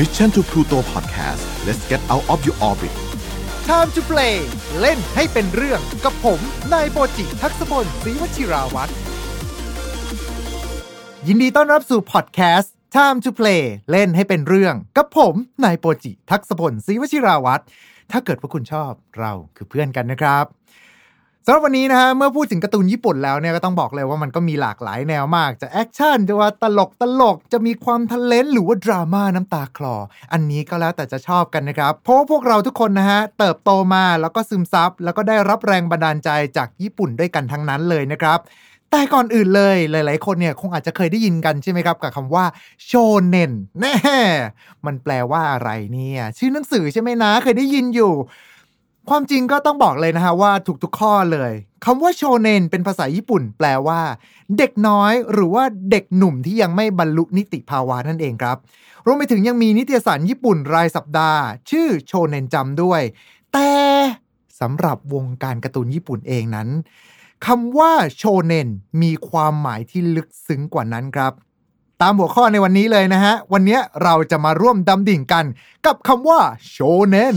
Mission to Pluto Podcast let's get out of your orbit Time to play เล่นให้เป็นเรื่องกับผม นายโปจิทักษพลศรีวชิราวัตรยินดีต้อนรับสู่พอดแคสต์ Time to play เล่นให้เป็นเรื่อง กับผม นายโปจิ ทักษพลศรีวชิราวัตรถ้าเกิดว่าคุณชอบเราคือเพื่อนกันนะครับ สำหรับวันนี้นะฮะเมื่อพูดถึงการ์ตูนญี่ปุ่นแล้วเนี่ยก็ต้องบอกเลยว่ามันก็มีหลากหลายแนวมาก จะแอคชั่นจะว่าตลกตลกจะมีความทะเล้นหรือว่าดราม่าน้ำตาคลอ อันนี้ก็แล้วแต่จะชอบกันนะครับ เพราะว่าพวกเราทุกคนนะฮะเติบโตมาแล้วก็ซึมซับแล้วก็ได้รับแรงบันดาลใจจากญี่ปุ่นด้วยกันทั้งนั้นเลยนะครับแต่ก่อนอื่นเลยหลาย ๆ คนเนี่ยคงอาจจะเคยได้ยินกันใช่ไหมครับ กับคำว่าโชเนนแน่มันแปลว่าอะไรเนี่ย ชื่อหนังสือใช่ไหมนะ เคยได้ยินอยู่ ความจริงก็ต้องบอกเลยนะฮะว่าถูกๆข้อเลยคำว่าโชเนนเป็นภาษาญี่ปุ่น แปลว่า เด็กน้อยหรือว่าเด็กหนุ่มที่ยังไม่บรรลุนิติภาวะนั่นเองครับ รวมไปถึงยังมีนิตยสารญี่ปุ่นรายสัปดาห์ ชื่อโชเนนจำด้วย แต่สำหรับวงการการ์ตูนญี่ปุ่นเองนั้นคำว่าโชเนนมีความหมายที่ลึกซึ้งกว่านั้นครับ ตามหัวข้อในวันนี้เลยนะฮะ วันนี้เราจะมาร่วมดำดิ่งกันกับคำว่าโชเนน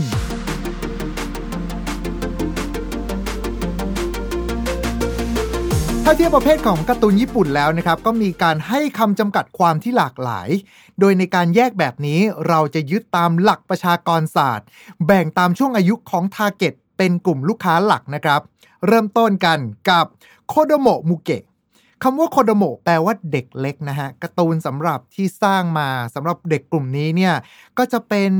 ถ้าเทียบประเภทของการ์ตูนญี่ปุ่นแล้วนะครับ ก็มีการให้คำจำกัดความที่หลากหลาย โดยในการแยกแบบนี้เราจะยึดตามหลักประชากรศาสตร์ แบ่งตามช่วงอายุของ target เป็นกลุ่มลูกค้าหลักนะครับ เริ่มต้นกันกับโคโดโมะมุเกะ คำว่าโคโดโมะแปลว่าเด็กเล็กนะฮะการ์ตูนสำหรับที่สร้างมาสำหรับเด็กกลุ่มนี้เนี่ยก็จะเป็น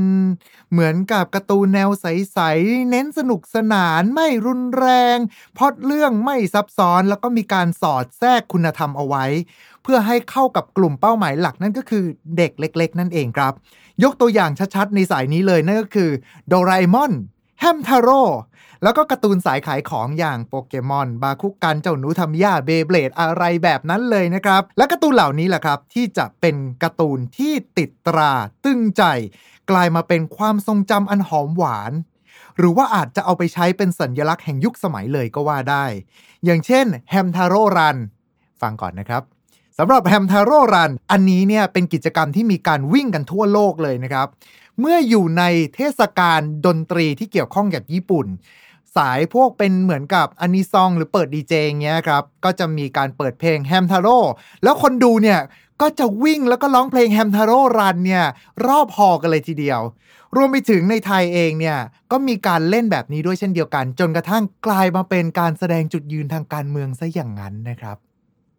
เหมือนกับการ์ตูนแนวใสๆเน้นสนุกสนานไม่รุนแรงพอดเรื่องไม่ซับซ้อนแล้วก็มีการสอดแทรกคุณธรรมเอาไว้ เพื่อให้เข้ากับกลุ่มเป้าหมายหลักนั่นก็คือเด็กเล็ก ๆ นั่นเองครับ ยกตัวอย่างชัดๆในสายนี้เลยนั่นก็คือโดราเอมอน แฮมทาโร่แล้วก็การ์ตูนสายขายของอย่างโปเกมอน บาคุกันเจ้าหนูทำย่าเบเบลดอะไรแบบนั้นเลยนะครับ และการ์ตูนเหล่านี้แหละครับ ที่จะเป็นการ์ตูนที่ติดตราตึงใจ กลายมาเป็นความทรงจำอันหอมหวาน หรือว่าอาจจะเอาไปใช้เป็นสัญญลักษณ์แห่งยุคสมัยเลยก็ว่าได้ อย่างเช่นแฮมทาโร่รัน ฟังก่อนนะครับสำหรับแฮมทาโร่รันอันนี้เนี่ยเป็นกิจกรรมที่มีการวิ่งกันทั่วโลกเลยนะครับ เมื่ออยู่ในเทศกาลดนตรีที่เกี่ยวข้องกับญี่ปุ่น สายพวกเป็นเหมือนกับอนิซองหรือเปิดดีเจเงี้ยครับ ก็จะมีการเปิดเพลงแฮมทาโร่แล้วคนดูเนี่ยก็จะวิ่งแล้วก็ร้องเพลงแฮมทาโร่รันเนี่ยรอบหอกันเลยทีเดียว รวมไปถึงในไทยเองเนี่ยก็มีการเล่นแบบนี้ด้วยเช่นเดียวกัน จนกระทั่งกลายมาเป็นการแสดงจุดยืนทางการเมืองซะอย่างนั้นนะครับ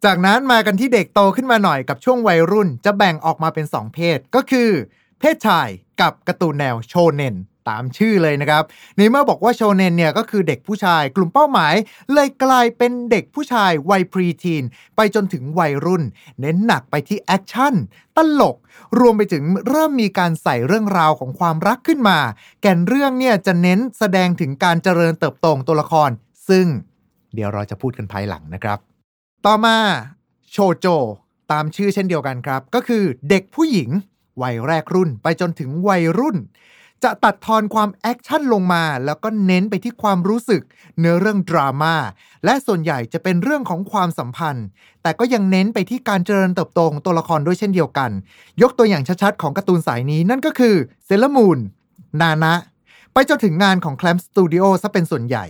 จากนั้นมากันที่เด็กโตขึ้นมาหน่อยกับช่วงวัยรุ่น จะแบ่งออกมาเป็น 2 เพศก็คือ เพศชาย กับการ์ตูนแนวโชเนนตามชื่อเลยนะครับในเมื่อบอกว่าโชเนนเนี่ยก็คือเด็กผู้ชายกลุ่มเป้าหมาย เลยกลายเป็นเด็กผู้ชายวัยพรีทีน ไปจนถึงวัยรุ่น เน้นหนักไปที่แอคชั่น ตลก รวมไปถึงเริ่มมีการใส่เรื่องราวของความรักขึ้นมา แก่นเรื่องเนี่ยจะเน้นแสดงถึงการเจริญเติบโตตัวละคร ซึ่งเดี๋ยวเราจะพูดกันภายหลังนะครับ ต่อมาโชโจตามชื่อเช่นเดียวกันครับ ก็คือเด็กผู้หญิง วัยแรกรุ่น ไปจนถึงวัยรุ่น จะตัดทอนความแอคชั่นลงมา แล้วก็เน้นไปที่ความรู้สึก เนื้อเรื่องดราม่าและส่วนใหญ่จะเป็นเรื่องของความสัมพันธ์ แต่ก็ยังเน้นไปที่การเจริญเติบโตของตัวละครด้วยเช่นเดียวกัน ยกตัวอย่างชัดๆของการ์ตูนสายนี้นั่นก็คือเซเลมูนนานะไปจนถึงงานของแคลมสตูดิโอซะเป็นส่วนใหญ่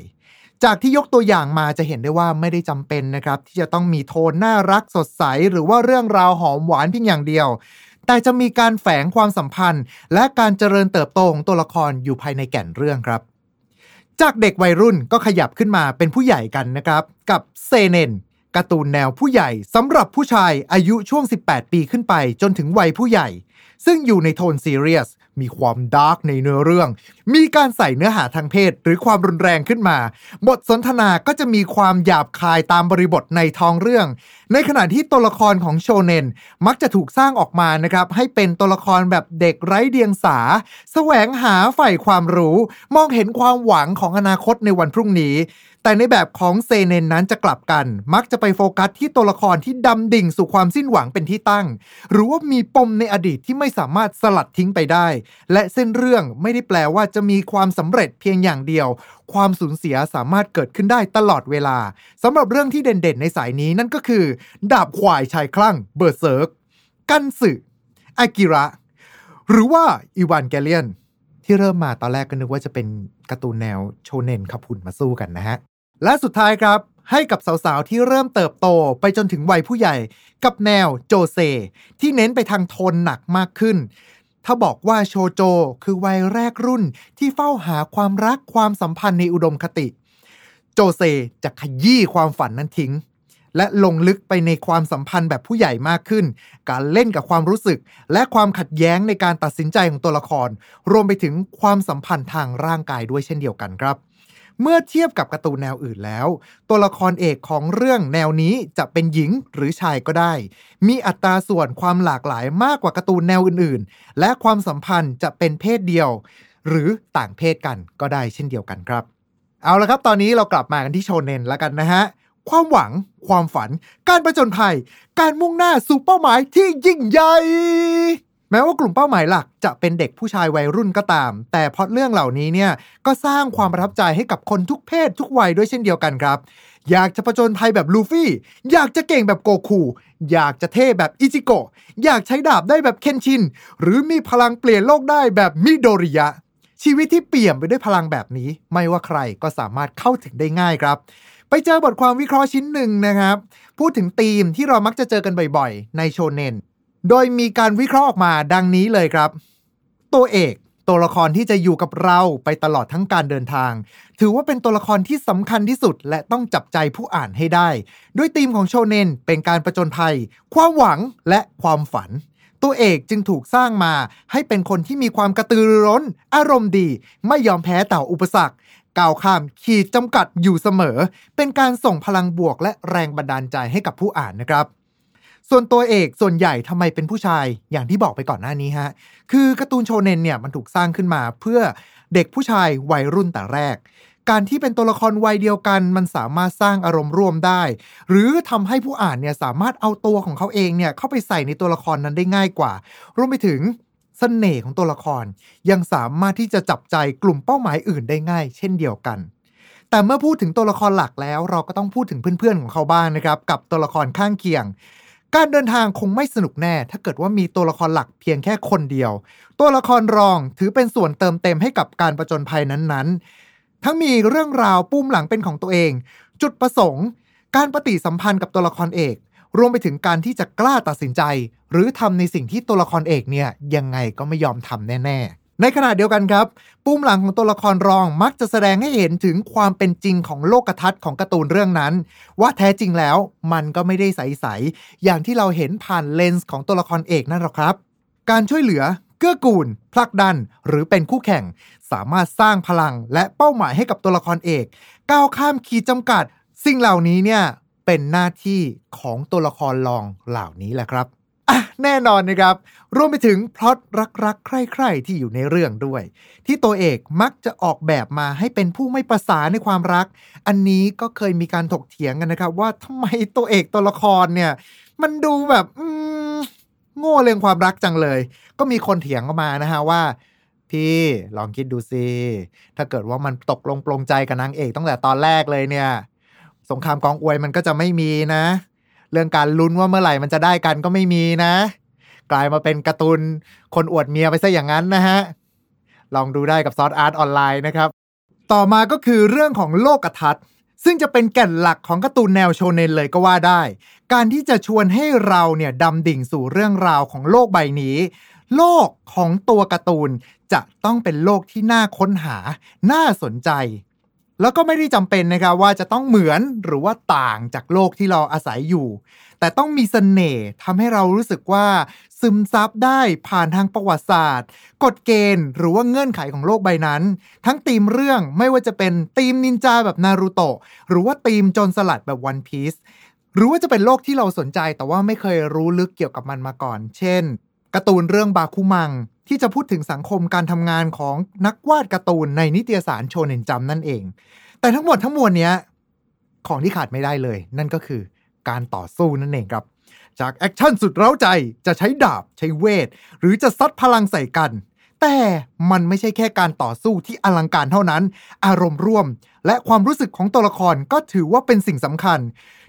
จากที่ยกตัวอย่างมาจะเห็นได้ว่าไม่ได้จำเป็นนะครับ ที่จะต้องมีโทนน่ารักสดใส หรือว่าเรื่องราวหอมหวานเพียงอย่างเดียว แต่จะมีการแฝงความสัมพันธ์ และการเจริญเติบโตของตัวละครอยู่ภายในแก่นเรื่องครับ จากเด็กวัยรุ่นก็ขยับขึ้นมาเป็นผู้ใหญ่กันนะครับ กับเซเนนการ์ตูนแนวผู้ใหญ่สำหรับผู้ชายอายุช่วง 18 ปีขึ้นไปจนถึงวัยผู้ใหญ่ ซึ่งอยู่ในโทนซีเรียส มีความ dark ในเนื้อเรื่อง มีการใส่เนื้อหาทางเพศหรือความรุนแรงขึ้นมา บทสนทนาก็จะมีความหยาบคายตามบริบทในท้องเรื่อง ในขณะที่ตัวละครของโชเนนมักจะถูกสร้างออกมานะครับให้เป็นตัวละครแบบเด็กไร้เดียงสา แสวงหาใฝ่ความรู้ มองเห็นความหวังของอนาคตในวันพรุ่งนี้ แต่ในแบบของเซเนนนั้นจะกลับกัน มักจะไปโฟกัสที่ตัวละครที่ดำดิ่งสู่ความสิ้นหวังเป็นที่ตั้ง หรือว่ามีปมในอดีตที่ไม่สามารถสลัดทิ้งไปได้ และเส้นเรื่องไม่ได้แปลว่าจะมีความสำเร็จเพียงอย่างเดียว ความสูญเสียสามารถเกิดขึ้นได้ตลอดเวลาสำหรับเรื่องที่เด่นๆ ในสายนี้นั่นก็คือ ดาบควายชายคลั่งเบอร์เซิร์กกันสึอากิระ หรือว่าอีวานแกเลียนที่เริ่มมาตอนแรกก็นึกว่าจะเป็นการ์ตูนแนวโชเนนขับหุ่นมาสู้กันนะฮะ และสุดท้ายครับให้กับสาวๆ ที่เริ่มเติบโตไปจนถึงวัยผู้ใหญ่ กับแนวโจเซ ที่เน้นไปทางโทนหนักมากขึ้น ถ้าบอกว่าโชโจ คือวัยแรกรุ่นที่เฝ้าหาความรักความสัมพันธ์ในอุดมคติ โจเซจะขยี้ความฝันนั้นทิ้ง และลงลึกไปในความสัมพันธ์แบบผู้ใหญ่มากขึ้น การเล่นกับความรู้สึก และความขัดแย้งในการตัดสินใจของตัวละคร รวมไปถึงความสัมพันธ์ทางร่างกายด้วยเช่นเดียวกันครับ เมื่อเทียบกับการ์ตูนแนวอื่นแล้ว ตัวละครเอกของเรื่องแนวนี้จะเป็นหญิงหรือชายก็ได้ มีอัตราส่วนความหลากหลายมากกว่าการ์ตูนแนวอื่นๆ และความสัมพันธ์จะเป็นเพศเดียว หรือต่างเพศกันก็ได้เช่นเดียวกันครับ เอาละครับ ตอนนี้เรากลับมากันที่โชเนนแล้วกันนะฮะความหวัง ความฝัน การประจนภัย การมุ่งหน้าสู่เป้าหมายที่ยิ่งใหญ่ แม้ว่ากลุ่มเป้าหมายหลักจะเป็นเด็กผู้ชายวัยรุ่นก็ตาม แต่พอตเรื่องเหล่านี้เนี่ยก็สร้างความประทับใจให้กับคนทุกเพศทุกวัยด้วยเช่นเดียวกันครับ อยากจะประจนภัยแบบลูฟี่ อยากจะเก่งแบบโกคู อยากจะเท่แบบอิจิโกะ อยากใช้ดาบได้แบบเคนชิน หรือมีพลังเปลี่ยนโลกได้แบบมิโดริยะ ชีวิตที่เปี่ยมไปด้วยพลังแบบนี้ ไม่ว่าใครก็สามารถเข้าถึงได้ง่ายครับไปเจอบทความวิเคราะห์ชิ้นหนึ่งนะครับ พูดถึงธีมที่เรามักจะเจอกันบ่อยๆ ในโชเนน โดยมีการวิเคราะห์ออกมาดังนี้เลยครับ ตัวเอกตัวละครที่จะอยู่กับเราไปตลอดทั้งการเดินทาง ถือว่าเป็นตัวละครที่สำคัญที่สุด และต้องจับใจผู้อ่านให้ได้ ด้วยธีมของโชเนนเป็นการประจนภัย ความหวังและความฝัน ตัวเอกจึงถูกสร้างมาให้เป็นคนที่มีความกระตือรือร้น อารมณ์ดี ไม่ยอมแพ้ต่ออุปสรรคก้าวข้ามขีดจำกัดอยู่เสมอ เป็นการส่งพลังบวกและแรงบันดาลใจให้กับผู้อ่านนะครับ ส่วนตัวเอกส่วนใหญ่ทำไมเป็นผู้ชายอย่างที่บอกไปก่อนหน้านี้ฮะ คือการ์ตูนโชเนนเนี่ยมันถูกสร้างขึ้นมาเพื่อเด็กผู้ชายวัยรุ่นแต่แรก การที่เป็นตัวละครวัยเดียวกัน มันสามารถสร้างอารมณ์ร่วมได้ หรือทำให้ผู้อ่านเนี่ยสามารถเอาตัวของเขาเองเนี่ยเข้าไปใส่ในตัวละครนั้นได้ง่ายกว่า รวมไปถึงเสน่ห์ของตัวละคร ยังสามารถที่จะจับใจกลุ่มเป้าหมายอื่นได้ง่าย เช่นเดียวกัน แต่เมื่อพูดถึงตัวละครหลักแล้ว เราก็ต้องพูดถึงเพื่อนๆของเขาบ้างนะครับ กับตัวละครข้างเคียง การเดินทางคงไม่สนุกแน่ ถ้าเกิดว่ามีตัวละครหลักเพียงแค่คนเดียว ตัวละครรองถือเป็นส่วนเติมเต็มให้กับการประจนภัยนั้นๆ ทั้งมีเรื่องราวปุ้มหลังเป็นของตัวเอง จุดประสงค์ การปฏิสัมพันธ์กับตัวละครเอก รวมไปถึงการที่จะกล้าตัดสินใจ หรือทำในสิ่งที่ตัวละครเอกเนี่ยยังไงก็ไม่ยอมทำแน่ๆ ในขณะเดียวกันครับ ปุ่มหลังของตัวละครรองมักจะแสดงให้เห็นถึงความเป็นจริงของโลกทัศน์ของการ์ตูนเรื่องนั้น ว่าแท้จริงแล้วมันก็ไม่ได้ใสๆอย่างที่เราเห็นผ่านเลนส์ของตัวละครเอกนั่นหรอกครับ การช่วยเหลือเกื้อกูลผลักดัน หรือเป็นคู่แข่ง สามารถสร้างพลังและเป้าหมายให้กับตัวละครเอก ก้าวข้ามขีดจำกัด สิ่งเหล่านี้เนี่ยเป็นหน้าที่ของตัวละครรองเหล่านี้แหละครับ อะแน่นอนนะครับ รวมไปถึงพล็อตรักๆ ใคร่ๆ ที่อยู่ในเรื่องด้วย ที่ตัวเอกมักจะออกแบบมาให้เป็นผู้ไม่ประสานในความรัก อันนี้ก็เคยมีการถกเถียงกันนะครับ ว่าทำไมตัวเอกตัวละครเนี่ย มันดูแบบอืมโง่เรื่องความรักจังเลย ก็มีคนเถียงออกมานะฮะว่า พี่ลองคิดดูสิถ้าเกิดว่ามันตกลงปลงใจกับนางเอกตั้งแต่ตอนแรกเลยเนี่ย สงครามกองอวยมันก็จะไม่มีนะ เรื่องการลุ้นว่าเมื่อไหร่มันจะได้กันก็ไม่มีนะ กลายมาเป็นการ์ตูนคนอวดเมียไปซะอย่างนั้นนะฮะ ลองดูได้กับซอสอาร์ตออนไลน์นะครับ ต่อมาก็คือเรื่องของโลกทัศน์ซึ่งจะเป็นแก่นหลักของการ์ตูนแนวโชเนนเลยก็ว่าได้ การที่จะชวนให้เราเนี่ยดำดิ่งสู่เรื่องราวของโลกใบนี้ โลกของตัวการ์ตูนจะต้องเป็นโลกที่น่าค้นหา น่าสนใจ แล้วก็ไม่ได้จำเป็นนะครับว่าจะต้องเหมือนหรือว่าต่างจากโลกที่เราอาศัยอยู่ แต่ต้องมีเสน่ห์ทำให้เรารู้สึกว่า ซึมซับได้ผ่านทางประวัติศาสตร์ กฎเกณฑ์ หรือว่าเงื่อนไขของโลกใบนั้น ทั้งธีมเรื่องไม่ว่าจะเป็นธีมนินจาแบบนารูโตะหรือว่าธีมโจรสลัดแบบวันพีซหรือว่าจะเป็นโลกที่เราสนใจแต่ว่าไม่เคยรู้ลึกเกี่ยวกับมันมาก่อน เช่น การ์ตูนเรื่องบาคุมัง ที่จะพูดถึงสังคมการทำงานของนักวาดการ์ตูนในนิตยสารโชเนนจัมป์นั่นเอง แต่ทั้งหมดทั้งมวลเนี้ยของที่ขาดไม่ได้เลย นั่นก็คือการต่อสู้นั่นเองครับ จากแอคชั่นสุดเร้าใจจะใช้ดาบใช้เวท หรือจะซัดพลังใส่กัน แต่มันไม่ใช่แค่การต่อสู้ที่อลังการเท่านั้น อารมณ์ร่วม และความรู้สึกของตัวละครก็ถือว่าเป็นสิ่งสำคัญ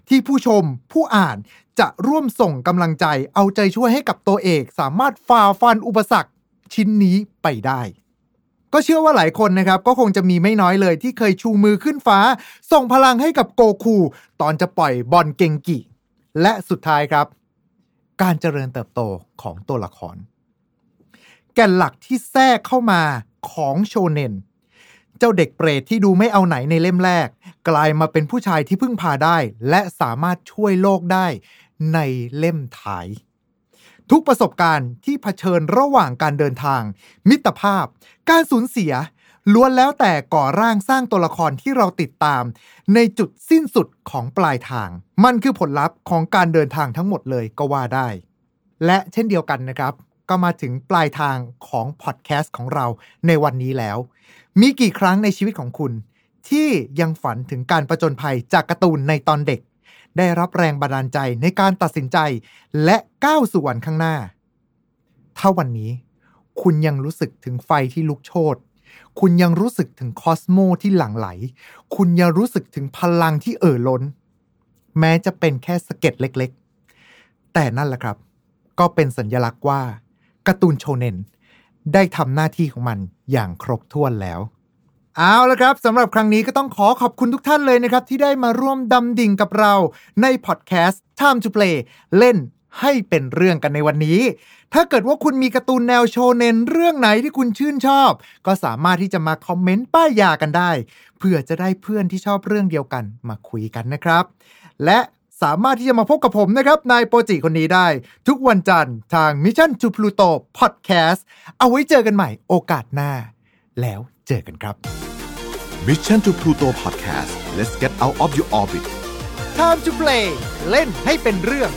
ที่ผู้ชมผู้อ่านจะร่วมส่งกำลังใจเอาใจช่วยให้กับตัวเอก สามารถฝ่าฟันอุปสรรคชิ้นนี้ไปได้ ก็เชื่อว่าหลายคนนะครับ ก็คงจะมีไม่น้อยเลยที่เคยชูมือขึ้นฟ้า ส่งพลังให้กับโกคู ตอนจะปล่อยบอลเกงกิ และสุดท้ายครับ การเจริญเติบโตของตัวละคร ก่นหลักที่แทรกเข้ามาของโชเนน เจ้าเด็กเปรตที่ดูไม่เอาไหนในเล่มแรก กลายมาเป็นผู้ชายที่พึ่งพาได้ และสามารถช่วยโลกได้ในเล่มท้าย ทุกประสบการณ์ที่เผชิญระหว่างการเดินทาง มิตรภาพ การสูญเสียล้วนแล้วแต่ก่อร่างสร้างตัวละครที่เราติดตาม ในจุดสิ้นสุดของปลายทาง มันคือผลลัพธ์ของการเดินทางทั้งหมดเลยก็ว่าได้ และเช่นเดียวกันนะครับ ก็มาถึงปลายทางของพอดแคสต์ของเราในวันนี้แล้ว มีกี่ครั้งในชีวิตของคุณ ที่ยังฝันถึงการประจนภัยจากการ์ตูนในตอนเด็ก ได้รับแรงบันดาลใจในการตัดสินใจและก้าวสู่วันข้างหน้า ถ้าวันนี้ คุณยังรู้สึกถึงไฟที่ลุกโชนคุณยังรู้สึกถึงคอสโมที่หลั่งไหล คุณยังรู้สึกถึงพลังที่เอ่อล้น แม้จะเป็นแค่สะเก็ดเล็กๆ แต่นั่นแหละครับ ก็เป็นสัญญลักษณ์ว่า การ์ตูนโชเนนได้ทำหน้าที่ของมันอย่างครบถ้วนแล้ว เอาละครับสำหรับครั้งนี้ก็ต้องขอขอบคุณทุกท่านเลยนะครับ ที่ได้มาร่วมดำดิ่งกับเราในพอดแคสต์ Time to Play เล่นให้เป็นเรื่องกันในวันนี้ ถ้าเกิดว่าคุณมีการ์ตูนแนวโชเนนเรื่องไหนที่คุณชื่นชอบ ก็สามารถที่จะมาคอมเมนต์ป้ายยากันได้ เพื่อจะได้เพื่อนที่ชอบเรื่องเดียวกันมาคุยกันนะครับ และ สามารถที่จะมาพบกับผมนะครับนายโปรจิคนนี้ได้ ทุกวันจันทร์ทาง Mission to Pluto Podcast เอาไว้เจอกันใหม่โอกาสหน้า แล้วเจอกันครับ Mission to Pluto Podcast let's get out of your orbit Time to Play เล่นให้เป็นเรื่อง